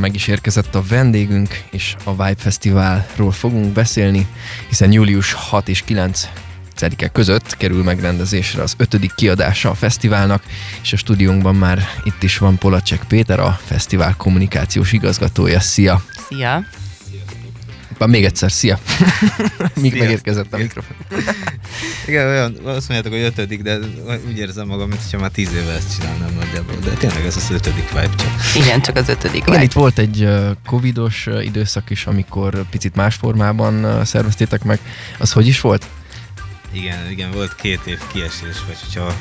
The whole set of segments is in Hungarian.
meg is érkezett a vendégünk, és a Vibe Fesztiválról fogunk beszélni, hiszen július 6 és 9 között kerül megrendezésre az ötödik kiadása a fesztiválnak, és a stúdiónkban már itt is van Polacek Péter, a fesztivál kommunikációs igazgatója. Szia! Szia! Már még egyszer, szia! Míg megérkezett a mikrofon. Igen, olyan, azt mondjátok, hogy ötödik, de úgy érzem magam, mintha már tíz éve ezt csinálnám nagyjából, de tényleg ez az ötödik vibe csak. Igen, csak az ötödik vibe. Igen, itt volt egy covidos időszak is, amikor picit más formában szerveztétek meg. Az hogy is volt? Igen, igen, volt két év kiesés, vagy hogyha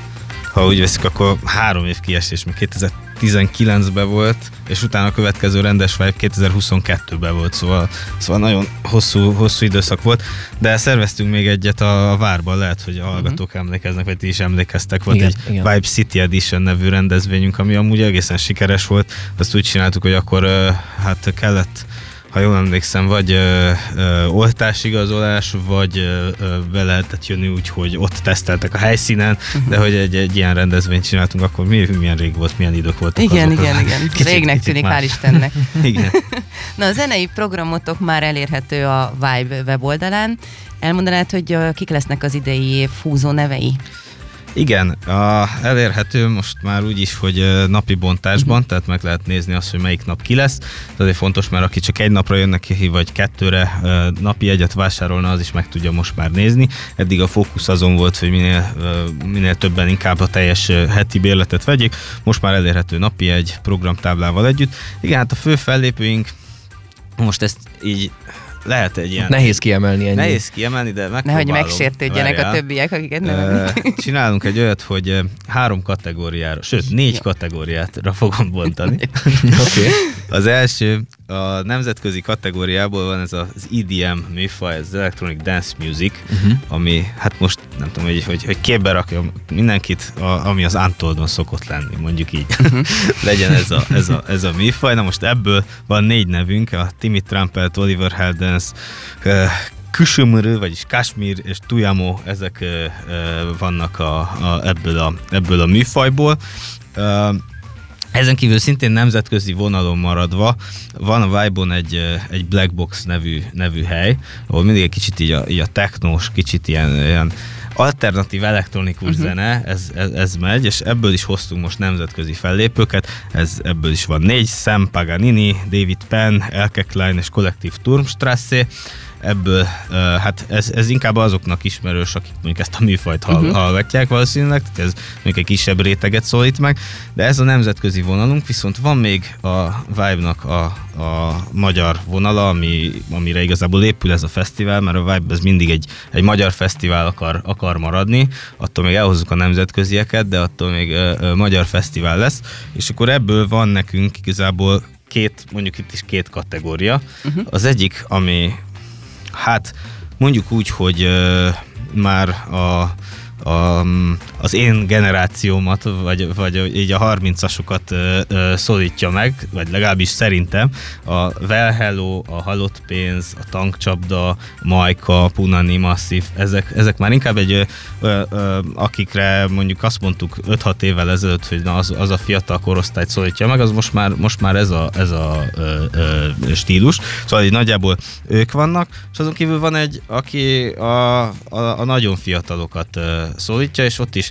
ha úgy veszik, akkor három év kiesés, még 2019-ben volt, és utána a következő rendes vibe 2022-ben volt, szóval, szóval nagyon hosszú, hosszú időszak volt, de szerveztünk még egyet a, a Várban, lehet, hogy a mhm. hallgatók uh-huh. emlékeznek, vagy ti is emlékeztek, volt igen, egy igen. Vibe City Edition nevű rendezvényünk, ami amúgy egészen sikeres volt, azt úgy csináltuk, hogy akkor hát kellett ha jól emlékszem, vagy ö, ö, oltásigazolás, vagy ö, ö, be lehetett jönni úgy, hogy ott teszteltek a helyszínen, uh-huh. de hogy egy, egy ilyen rendezvényt csináltunk, akkor mi, milyen rég volt, milyen idők voltak Igen, azok, igen, igen. Kicsit, Régnek kicsit tűnik, hál' Istennek. igen. Na, a zenei programotok már elérhető a Vibe weboldalán. Elmondanád, hogy kik lesznek az idei év húzó nevei? Igen, a, elérhető most már úgy is, hogy napi bontásban, tehát meg lehet nézni azt, hogy melyik nap ki lesz. Ez azért fontos, mert aki csak egy napra jönnek ki, vagy kettőre napi egyet vásárolna, az is meg tudja most már nézni. Eddig a fókusz azon volt, hogy minél, minél többen inkább a teljes heti bérletet vegyék. Most már elérhető napi egy programtáblával együtt. Igen, hát a fő fellépőink most ezt így lehet egy ilyen... Nehéz kiemelni ennyi. Nehéz kiemelni, de megpróbálom. Nehogy megsértődjenek Várjál. a többiek, akiket nem Csinálunk egy olyat, hogy három kategóriára, sőt négy ja. kategóriára fogom bontani. okay. Az első, a nemzetközi kategóriából van ez az EDM műfaj, ez az Electronic Dance Music, uh-huh. ami hát most nem tudom, hogy, hogy, hogy képbe rakjam mindenkit, a, ami az Antoldon szokott lenni, mondjuk így. Uh-huh. Legyen ez a, ez, a, ez a műfaj. Na most ebből van négy nevünk, a Timmy Trumpet, Oliver Heldens, Küsömörő, vagyis Kashmir és Tuyamo, ezek vannak a, a, ebből, a, ebből a műfajból. Ezen kívül szintén nemzetközi vonalon maradva van a Vibe-on egy, egy Black Box nevű, nevű hely, ahol mindig egy kicsit így a, így a technós, kicsit ilyen, ilyen alternatív elektronikus uh-huh. zene, ez, ez, ez megy, és ebből is hoztunk most nemzetközi fellépőket, ez ebből is van négy, Sam Paganini, David Penn, Elke Klein és Kollektív Turmstrasse, ebből, hát ez, ez inkább azoknak ismerős, akik mondjuk ezt a műfajt uh-huh. hallgatják valószínűleg, tehát ez mondjuk egy kisebb réteget szólít meg, de ez a nemzetközi vonalunk, viszont van még a Vibe-nak a, a magyar vonala, ami, amire igazából épül ez a fesztivál, mert a Vibe ez mindig egy, egy magyar fesztivál akar, akar maradni, attól még elhozzuk a nemzetközieket, de attól még uh, uh, magyar fesztivál lesz, és akkor ebből van nekünk igazából két, mondjuk itt is két kategória. Uh-huh. Az egyik, ami Hát mondjuk úgy, hogy már a a, az én generációmat, vagy, vagy így a 30-asokat ö, ö, szólítja meg, vagy legalábbis szerintem a Well Hello, a Halott Pénz, a Tankcsapda, Majka, Punani Masszív, ezek, ezek már inkább egy, ö, ö, akikre mondjuk azt mondtuk 5-6 évvel ezelőtt, hogy na az, az a fiatal korosztályt szólítja meg, az most már, most már ez a, ez a ö, ö, stílus. Szóval így nagyjából ők vannak, és azon kívül van egy, aki a, a, a nagyon fiatalokat szólítja, és ott is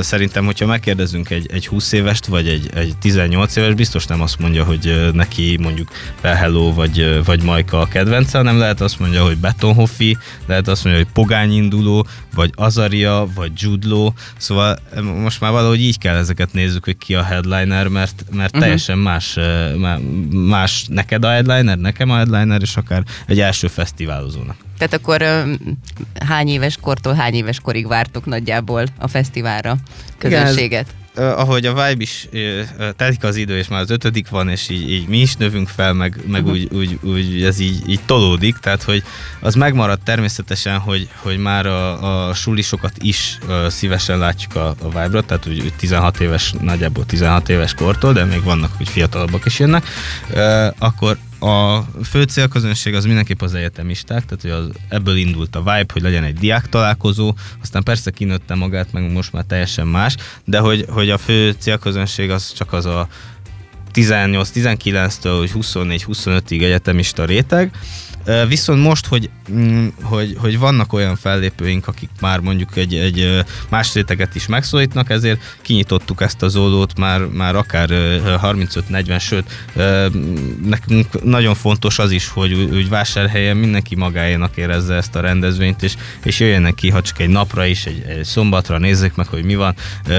szerintem, hogyha megkérdezünk egy, egy 20 évest, vagy egy, egy 18 éves, biztos nem azt mondja, hogy neki mondjuk Hello vagy, vagy Majka a kedvence, hanem lehet azt mondja, hogy Betonhoffi, lehet azt mondja, hogy Pogány induló, vagy Azaria, vagy Judlo, szóval most már valahogy így kell ezeket nézzük, hogy ki a headliner, mert, mert uh-huh. teljesen más, más neked a headliner, nekem a headliner, és akár egy első fesztiválozónak. Tehát akkor hány éves kortól hány éves korig vártok nagyjából a fesztiválra közönséget? Igen, Uh, ahogy a Vibe is uh, telik az idő, és már az ötödik van, és így, így mi is növünk fel, meg, meg uh-huh. úgy, úgy, úgy ez így, így tolódik, tehát hogy az megmarad természetesen, hogy, hogy már a, a sulisokat is uh, szívesen látjuk a, a Vibe-ra, tehát úgy, úgy 16 éves, nagyjából 16 éves kortól, de még vannak, hogy fiatalabbak is jönnek, uh, akkor a fő célközönség az mindenképp az egyetemisták, tehát hogy az, ebből indult a vibe, hogy legyen egy diák találkozó, aztán persze kinőtte magát, meg most már teljesen más, de hogy, hogy a fő célközönség az csak az a 18-19-től 24-25-ig egyetemista réteg, Viszont most, hogy, mm, hogy, hogy vannak olyan fellépőink, akik már mondjuk egy, egy más réteget is megszólítnak, ezért kinyitottuk ezt az oldót már, már akár 35-40, sőt, nekünk nagyon fontos az is, hogy úgy vásárhelyen mindenki magáénak érezze ezt a rendezvényt, és, és jöjjenek ki, ha csak egy napra is, egy, egy szombatra nézzék meg, hogy mi van.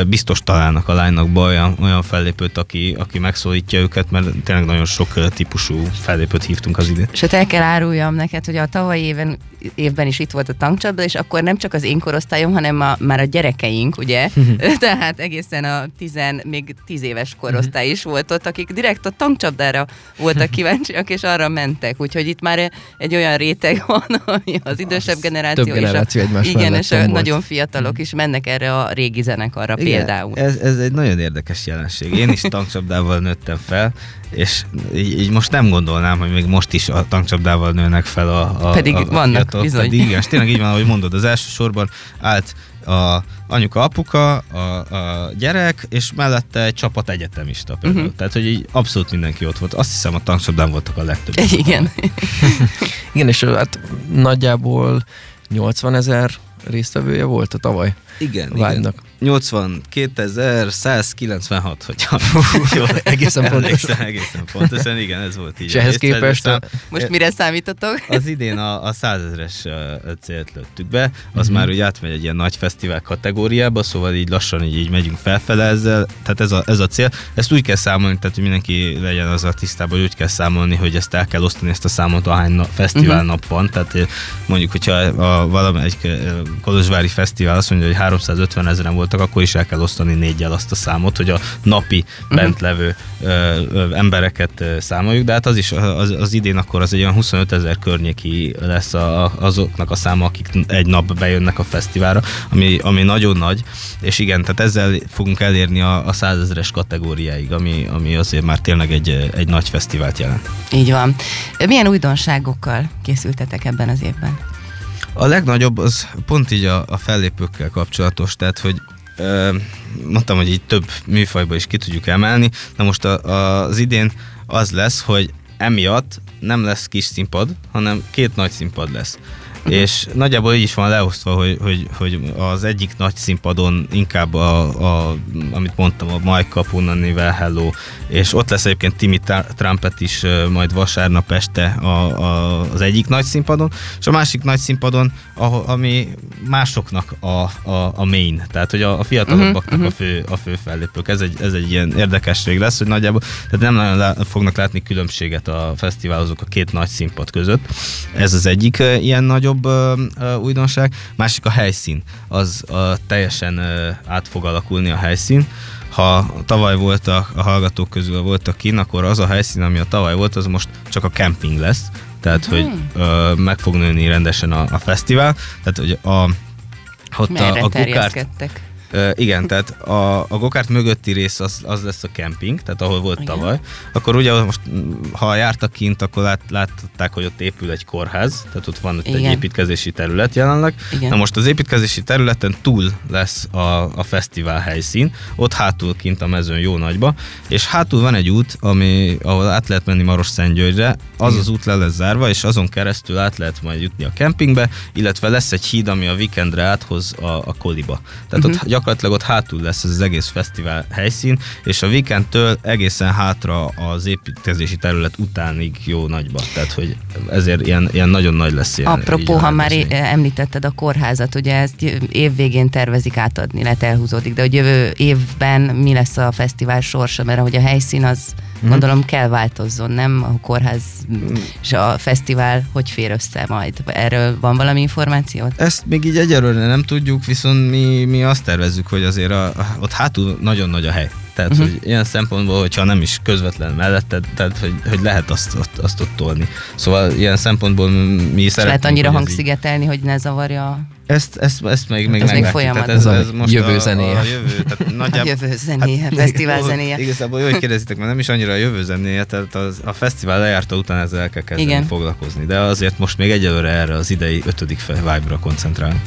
Biztos találnak a lánynak olyan, olyan fellépőt, aki, aki megszólítja őket, mert tényleg nagyon sok típusú fellépőt hívtunk az idén. És el kell árulja neked, hogy a tavalyi éven, évben is itt volt a tankcsapda, és akkor nem csak az én korosztályom, hanem a, már a gyerekeink, ugye? Tehát egészen a tizen, még tíz éves korosztály is volt ott, akik direkt a tankcsapdára voltak kíváncsiak, és arra mentek. Úgyhogy itt már egy olyan réteg van, ami az idősebb generáció, Több generáció és a, igen, és a nagyon fiatalok is mennek erre a régi zenekarra igen, például. Ez, ez egy nagyon érdekes jelenség. Én is tankcsapdával nőttem fel, és így, így most nem gondolnám, hogy még most is a tankcsapdával nőnek fel a, a Pedig a, a vannak fiatal, bizony. Pedig igen, és tényleg így van, ahogy mondod, az első sorban állt a anyuka, apuka, a, a gyerek, és mellette egy csapat egyetemista például. Uh-huh. Tehát, hogy így abszolút mindenki ott volt. Azt hiszem a tankcsapdán voltak a legtöbb. Igen. igen, és hát nagyjából 80 ezer résztvevője volt a tavaly. Igen, igen. 82.196, hogyha jól egészen pontosan. egészen pontosan, igen, ez volt így. És ehhez képest... A... Most mire számítotok? Az idén a, a százezres célt lőttük be, az mm-hmm. már úgy átmegy egy ilyen nagy fesztivál kategóriába, szóval így lassan így, így megyünk felfele ezzel, tehát ez a, ez a cél. Ezt úgy kell számolni, tehát hogy mindenki legyen az a tisztában, hogy úgy kell számolni, hogy ezt el kell osztani ezt a számot, ahány nap, fesztivál mm-hmm. nap van, tehát mondjuk, hogyha a, valami egy Kolozsvári fesztivál azt mondja, hogy 350 ezeren voltak, akkor is el kell osztani négyel azt a számot, hogy a napi uh-huh. bent levő ö, ö, embereket ö, számoljuk, de hát az is az, az idén akkor az egy olyan 25 ezer környéki lesz a, azoknak a száma, akik egy nap bejönnek a fesztiválra, ami, ami nagyon nagy, és igen, tehát ezzel fogunk elérni a, a százezeres kategóriáig, ami, ami azért már tényleg egy, egy nagy fesztivált jelent. Így van. Milyen újdonságokkal készültetek ebben az évben? A legnagyobb az pont így a, a fellépőkkel kapcsolatos, tehát hogy mondtam, hogy így több műfajba is ki tudjuk emelni. Na most a, a, az idén az lesz, hogy emiatt nem lesz kis színpad, hanem két nagy színpad lesz. Uh-huh. És nagyjából így is van leosztva, hogy, hogy, hogy az egyik nagy színpadon inkább a, a amit mondtam, a Mike Capunanivel Hello, és ott lesz egyébként Timmy Trumpet is majd vasárnap este a, a, az egyik nagy színpadon, és a másik nagy színpadon, ahol, ami másoknak a, a, a main, tehát hogy a, a fiatalabbaknak uh-huh. a, fő, a fő fellépők. Ez egy, ez egy ilyen érdekesség lesz, hogy nagyjából tehát nem nagyon lá, fognak látni különbséget a fesztiválozók a két nagy színpad között. Ez az egyik ilyen nagyobb nagyobb ö, ö, újdonság. Másik a helyszín. Az ö, teljesen ö, át fog alakulni a helyszín. Ha tavaly voltak, a hallgatók közül voltak kin, akkor az a helyszín, ami a tavaly volt, az most csak a camping lesz. Tehát, hmm. hogy ö, meg fog nőni rendesen a, a fesztivál. Tehát, hogy a ott a, a gukárt, Uh, igen, tehát a, a gokárt mögötti rész az, az lesz a kemping, tehát ahol volt igen. tavaly. Akkor ugye most, ha jártak kint, akkor lát, látták, hogy ott épül egy kórház, tehát ott van ott egy építkezési terület jelenleg. Igen. Na most az építkezési területen túl lesz a, a fesztivál helyszín, ott hátul kint a mezőn jó nagyba, és hátul van egy út, ami, ahol át lehet menni Maros Szentgyörgyre, az Igen. az út le lesz zárva, és azon keresztül át lehet majd jutni a kempingbe, illetve lesz egy híd, ami a weekendre áthoz a, a koliba. Tehát uh-huh. ott gyakorlatilag ott hátul lesz ez az egész fesztivál helyszín, és a weekendtől egészen hátra az építkezési terület utánig jó nagyba. Tehát, hogy ezért ilyen, ilyen nagyon nagy lesz ilyen. Apropó, ha már említetted a kórházat, ugye ezt évvégén tervezik átadni, lehet elhúzódik, de hogy jövő évben mi lesz a fesztivál sorsa, mert ahogy a helyszín az hmm. gondolom kell változzon, nem? A kórház és a fesztivál hogy fér össze majd? Erről van valami információ? Ezt még így egyelőre nem tudjuk, viszont mi, mi azt tervezzük, hogy azért a, ott hátul nagyon nagy a hely. Tehát, uh-huh. hogy ilyen szempontból, hogyha nem is közvetlen melletted, tehát, hogy, hogy lehet azt, azt, azt ott tolni. Szóval ilyen szempontból mi és szeretnénk... lehet annyira hangszigetelni, így... hogy ne zavarja Ezt, ezt, ezt még, még Ez még folyamat. Tehát ez, Ez a most jövő a, zenéje. A jövő, tehát A nagyjából, jövő zenéje, Hát, fesztivál zenéje. Igazából jó, hogy kérdezitek, mert nem is annyira a jövő zenéje, tehát az, a fesztivál lejárta után ezzel el kell kezdeni Igen. foglalkozni. De azért most még egyelőre erre az idei ötödik fe- vibe-ra koncentrálunk.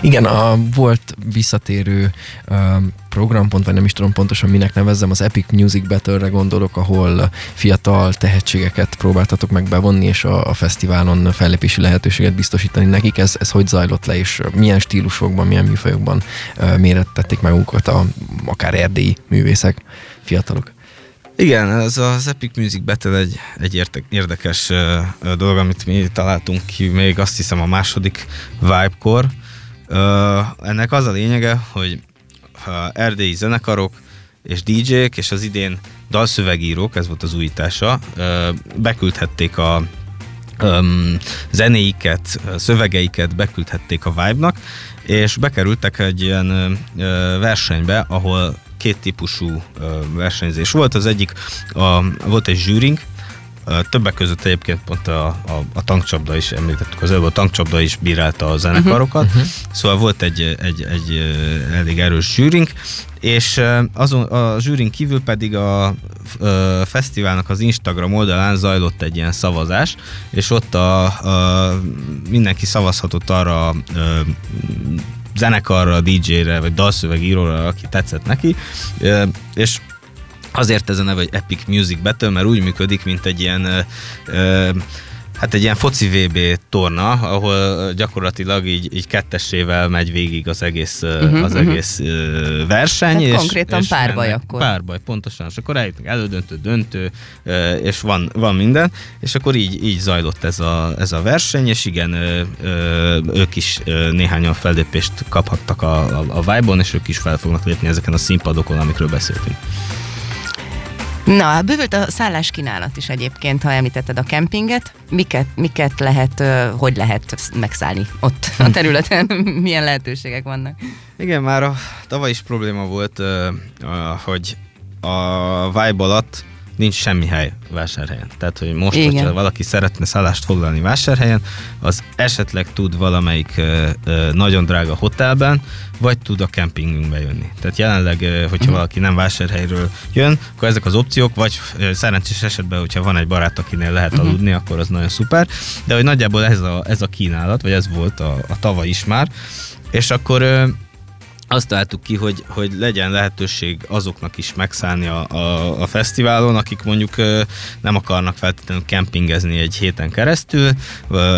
Igen, a, volt visszatérő um, programpont, vagy nem is tudom pontosan minek nevezzem, az Epic Music Battle-re gondolok, ahol fiatal tehetségeket próbáltatok meg bevonni, és a, a fesztiválon fellépési lehetőséget biztosítani nekik. Ez, ez hogy zajlott le, és milyen stílusokban, milyen műfajokban mérettették meg magukat a akár erdélyi művészek, fiatalok? Igen, ez az Epic Music Battle egy, egy érdekes uh, dolog, amit mi találtunk ki még azt hiszem a második Vibe-kor. Ennek az a lényege, hogy uh, erdélyi zenekarok és DJ-k, és az idén dalszövegírók, ez volt az újítása, uh, beküldhették a um, zenéiket, szövegeiket beküldhették a Vibe-nak, és bekerültek egy ilyen ö, versenybe, ahol két típusú ö, versenyzés volt. Az egyik, a, volt egy zsűrink, többek között egyébként pont a, a, a tankcsapda is, említettük az előbb, a tankcsapda is bírálta a zenekarokat, uh-huh. szóval volt egy, egy, egy elég erős zsűrink, és azon, a zsűrin kívül pedig a ö, fesztiválnak az Instagram oldalán zajlott egy ilyen szavazás, és ott a, a, mindenki szavazhatott arra a zenekarra, DJ-re, vagy dalszövegíróra, aki tetszett neki, és azért ez a neve, hogy Epic Music Battle, mert úgy működik, mint egy ilyen ö, Hát egy ilyen foci VB torna, ahol gyakorlatilag így, így kettessével megy végig az egész, uh-huh, az egész uh, verseny. Tehát és, konkrétan és párbaj akkor. Párbaj, pontosan. És akkor eljutnak elődöntő, döntő, ö, és van, van minden. És akkor így, így zajlott ez a, ez a verseny, és igen, ö, ők is néhányan fellépést kaphattak a, a, a Vibe-on, és ők is fel fognak lépni ezeken a színpadokon, amikről beszéltünk. Na, hát bővült a szállás kínálat is egyébként, ha említetted a kempinget. Miket, miket lehet, hogy lehet megszállni ott a területen? Milyen lehetőségek vannak? Igen, már a tavaly is probléma volt, hogy a Vibe alatt nincs semmi hely vásárhelyen. Tehát, hogy most, Igen. hogyha valaki szeretne szállást foglalni vásárhelyen, az esetleg tud valamelyik ö, ö, nagyon drága hotelben, vagy tud a kempingünkbe jönni. Tehát jelenleg, hogyha Mhm. valaki nem vásárhelyről jön, akkor ezek az opciók, vagy szerencsés esetben, hogyha van egy barát, akinél lehet Mhm. aludni, akkor az nagyon szuper. De hogy nagyjából ez a, ez a kínálat, vagy ez volt a, a tavaly is már, és akkor azt találtuk ki, hogy, hogy legyen lehetőség azoknak is megszállni a, a, a fesztiválon, akik mondjuk nem akarnak feltétlenül kempingezni egy héten keresztül,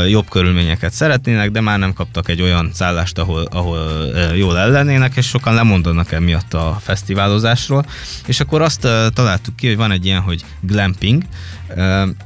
jobb körülményeket szeretnének, de már nem kaptak egy olyan szállást, ahol, ahol jól ellennének, és sokan lemondanak emiatt a fesztiválozásról. És akkor azt találtuk ki, hogy van egy ilyen, hogy glamping,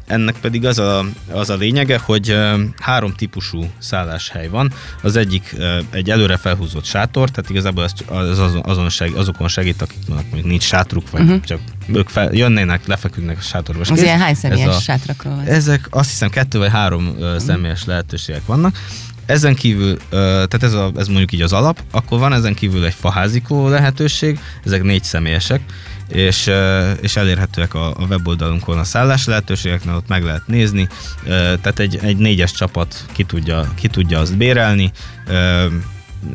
Ennek pedig az a, az a lényege, hogy három típusú szálláshely van. Az egyik egy előre felhúzott sátor, tehát igazából ez az azon, seg, azokon segít, akiknek mondjuk nincs sátruk, vagy uh-huh. csak ők fel, jönnének, lefeküdnek a sátorba. Az ilyen hány személyes Ez a- sátrakról van? ezek azt hiszem kettő vagy három ö, személyes lehetőségek vannak. Ezen kívül, tehát ez, a, ez mondjuk így az alap, akkor van ezen kívül egy faházikó lehetőség, ezek négy személyesek, és, és elérhetőek a, a weboldalunkon a szállás lehetőségeknél, ott meg lehet nézni, tehát egy, egy négyes csapat ki tudja, ki tudja azt bérelni,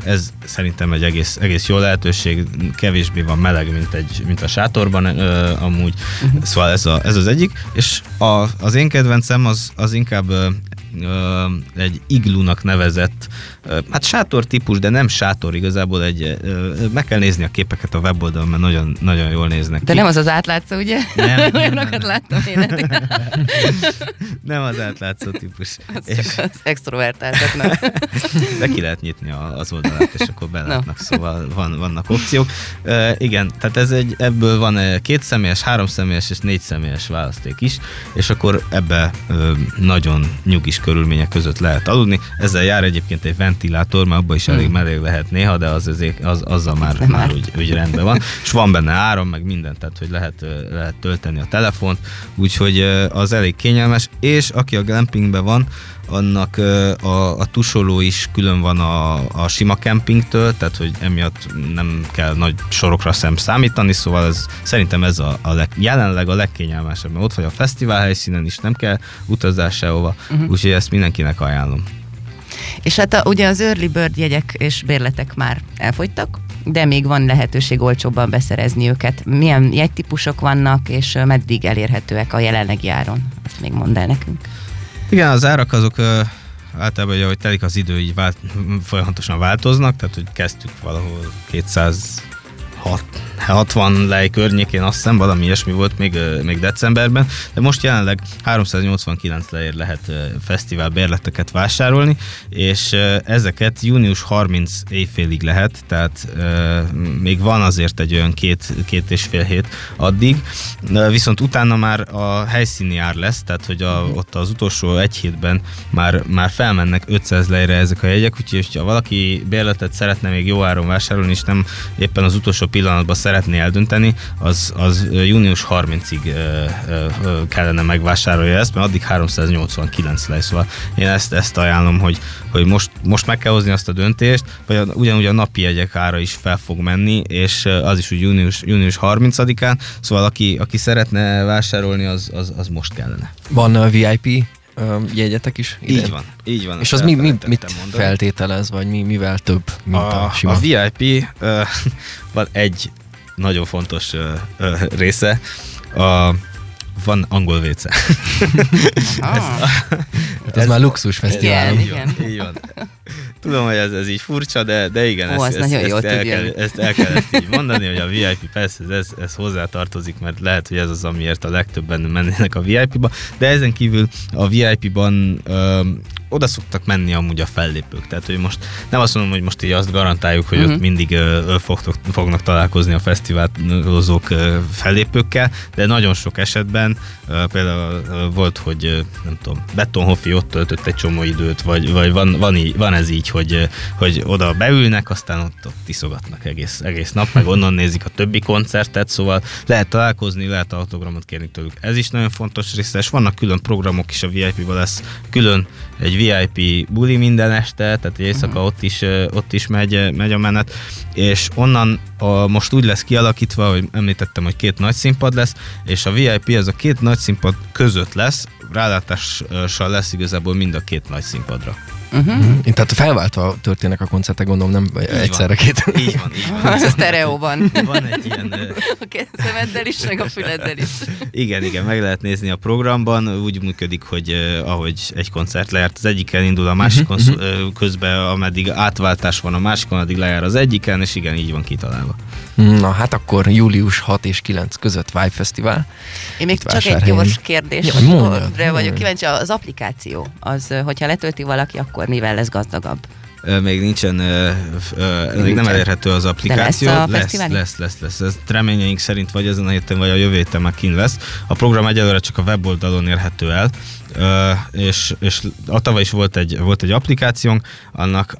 ez szerintem egy egész, egész jó lehetőség, kevésbé van meleg, mint, egy, mint a sátorban ö, amúgy, uh-huh. szóval ez, a, ez az egyik, és a, az én kedvencem az, az inkább egy iglunak nevezett, hát sátor típus, de nem sátor igazából, egy, meg kell nézni a képeket a weboldalon, mert nagyon, nagyon jól néznek De ki. nem az az átlátszó, ugye? Nem, Olyanokat láttam én eddig. nem az átlátszó típus. Az És- csak az extrovertáltatnak. de ki lehet nyitni az oldalát, és akkor belátnak, szóval van, vannak opciók. Igen, tehát ez egy, ebből van két személyes, három személyes és négy személyes választék is, és akkor ebbe nagyon nyugis körülmények között lehet aludni. Ezzel jár egyébként egy ventilátor, mert abban is elég Hmm. meleg lehet néha, de az, azért, az azzal már, már árt. úgy, úgy rendben van. És van benne áram, meg minden, tehát hogy lehet, lehet tölteni a telefont, úgyhogy az elég kényelmes, és aki a glampingben van, annak a, a tusoló is külön van a, a sima kempingtől, tehát hogy emiatt nem kell nagy sorokra szem számítani, szóval ez, szerintem ez a, a leg, jelenleg a legkényelmesebb, mert ott vagy a fesztivál helyszínen is, nem kell utazás sehova, uh-huh. úgyhogy ezt mindenkinek ajánlom. És hát a, ugye az early bird jegyek és bérletek már elfogytak, de még van lehetőség olcsóbban beszerezni őket. Milyen jegytípusok vannak, és meddig elérhetőek a jelenlegi áron? Ezt még mondd el nekünk. Igen, az árak azok általában, hogy ahogy telik az idő, így vált, folyamatosan változnak, tehát hogy kezdtük valahol 200 60 lej környékén, azt hiszem valami ilyesmi volt még, még decemberben, de most jelenleg 389 lejér lehet fesztivál bérleteket vásárolni, és ezeket június 30 éjfélig lehet, tehát még van azért egy olyan két, két és fél hét addig, viszont utána már a helyszíni ár lesz, tehát hogy a, ott az utolsó egy hétben már, már felmennek 500 lejre ezek a jegyek, úgyhogy ha valaki bérletet szeretne még jó áron vásárolni, és nem éppen az utolsó pillanatban szeretné eldönteni, az, az június 30-ig kellene megvásárolja ezt, mert addig 389 lesz. Szóval én ezt, ezt ajánlom, hogy, hogy most, most meg kell hozni azt a döntést, vagy ugyanúgy a napi jegyek ára is fel fog menni, és az is úgy június, június 30-án, szóval aki, aki szeretne vásárolni, az, az, az most kellene. Van a VIP jegyetek is? Ide? Így van, így van. És az mi, mi, mit mondani. feltételez, vagy mi, mivel több, mint a, a sima? A VIP uh, van egy nagyon fontos uh, uh, része, a van angol WC. Ah. ez, a, hát ez, ez már luxus fesztivál. Igen, igen. Így van. Tudom, hogy ez, ez így furcsa, de, de igen, Ó, ezt, ezt, ezt, ezt, el kell, ezt el kell ezt így mondani, hogy a VIP persze ez, ez, ez hozzá tartozik, mert lehet, hogy ez az, amiért a legtöbben mennének a VIP-ba, de ezen kívül a VIP-ban oda szoktak menni amúgy a fellépők. Tehát, hogy most nem azt mondom, hogy most így azt garantáljuk, hogy uh-huh. ott mhm. mindig uh, fogtok, fognak találkozni a fesztiválozók uh, fellépőkkel, de nagyon sok esetben uh, például uh, volt, hogy uh, nem tudom, Betonhoffi ott töltött egy csomó időt, vagy, vagy van, van, így, van ez így, hogy, hogy oda beülnek, aztán ott, ott tiszogatnak egész, egész nap, meg onnan nézik a többi koncertet, szóval lehet találkozni, lehet autogramot kérni tőlük. Ez is nagyon fontos része, és vannak külön programok is a VIP-ban lesz, külön egy VIP buli minden este, tehát éjszaka uh-huh. ott is, ott is megy, megy a menet, és onnan a, most úgy lesz kialakítva, hogy említettem, hogy két nagy színpad lesz, és a VIP az a két nagy színpad között lesz, rálátással lesz igazából mind a két nagy színpadra. Uh-huh. uh-huh. Tehát felváltva történnek a koncertek, gondolom, nem így egyszerre van. két. Így van, így van. A sztereóban. Van egy ilyen... A szemeddel is, meg a füleddel is. Igen, igen, meg lehet nézni a programban. Úgy működik, hogy ahogy egy koncert lejárt, az egyiken indul a másikon uh-huh. közben, ameddig átváltás van a másikon, addig lejár az egyiken, és igen, így van kitalálva. Na hát akkor július 6 és 9 között Vibe Fesztivál. Én még csak egy gyors kérdés, ja, mondja, vagyok kíváncsi, az applikáció, az, hogyha letölti valaki, akkor mivel lesz gazdagabb? még nincsen, még nincsen. nem elérhető az applikáció. De lesz, a lesz, lesz, lesz, lesz, Ez reményeink szerint vagy ezen a héten, vagy a jövő héten már kint lesz. A program egyelőre csak a weboldalon érhető el, és, és a tavaly is volt egy, volt egy applikációnk, annak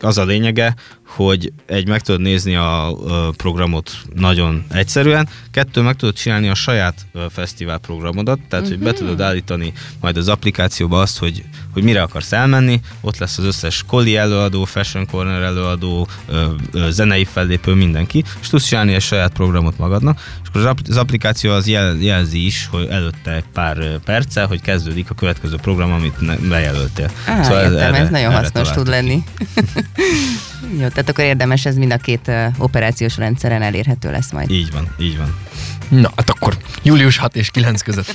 az a lényege, hogy egy, meg tudod nézni a, a programot nagyon egyszerűen, kettő, meg tudod csinálni a saját fesztivál programodat, tehát uh-huh. hogy be mhm. tudod állítani majd az applikációba azt, hogy, hogy mire akarsz elmenni, ott lesz az összes koli előadó, fashion corner előadó, ö, ö, zenei fellépő, mindenki, és tudsz csinálni egy saját programot magadnak, és akkor az applikáció az jel, jelzi is, hogy előtte egy pár perccel, hogy kezdődik a következő program, amit bejelöltél. Ah, szóval értem, ez, erre, ez nagyon hasznos tud lenni. Jó, tehát akkor érdemes, ez mind a két operációs rendszeren elérhető lesz majd. Így van, így van. Na, hát akkor július 6 és 9 között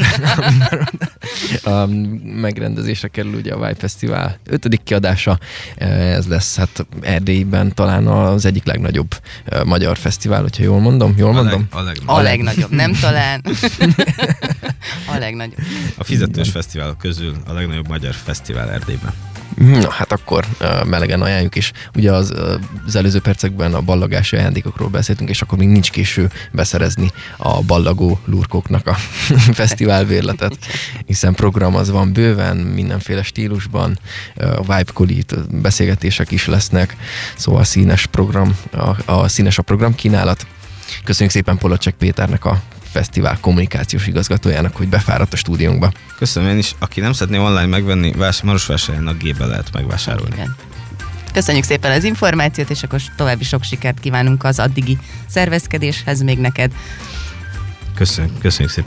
a megrendezésre kerül ugye a Vibe Fesztivál ötödik kiadása. Ez lesz hát Erdélyben talán az egyik legnagyobb magyar fesztivál, hogyha jól mondom. Jól mondom? A, leg, a, leg, a legnagyobb, nem talán. a legnagyobb. A fizetős fesztivál közül a legnagyobb magyar fesztivál Erdélyben. Na hát akkor melegen ajánljuk is. Ugye az, az előző percekben a ballagási ajándékokról beszéltünk, és akkor még nincs késő beszerezni a ballagó lurkoknak a fesztiválbérletet, hiszen program az van bőven, mindenféle stílusban, uh, vibe kolit, beszélgetések is lesznek, szóval színes program, a, a színes a program kínálat. Köszönjük szépen Polocsek Péternek a fesztivál kommunikációs igazgatójának, hogy befáradt a stúdiónkba. Köszönöm én is. Aki nem szeretné online megvenni, Marosvásárhelyen a gébe lehet megvásárolni. Igen. Köszönjük szépen az információt, és akkor további sok sikert kívánunk az addigi szervezkedéshez még neked. Köszönjük, köszönjük szépen.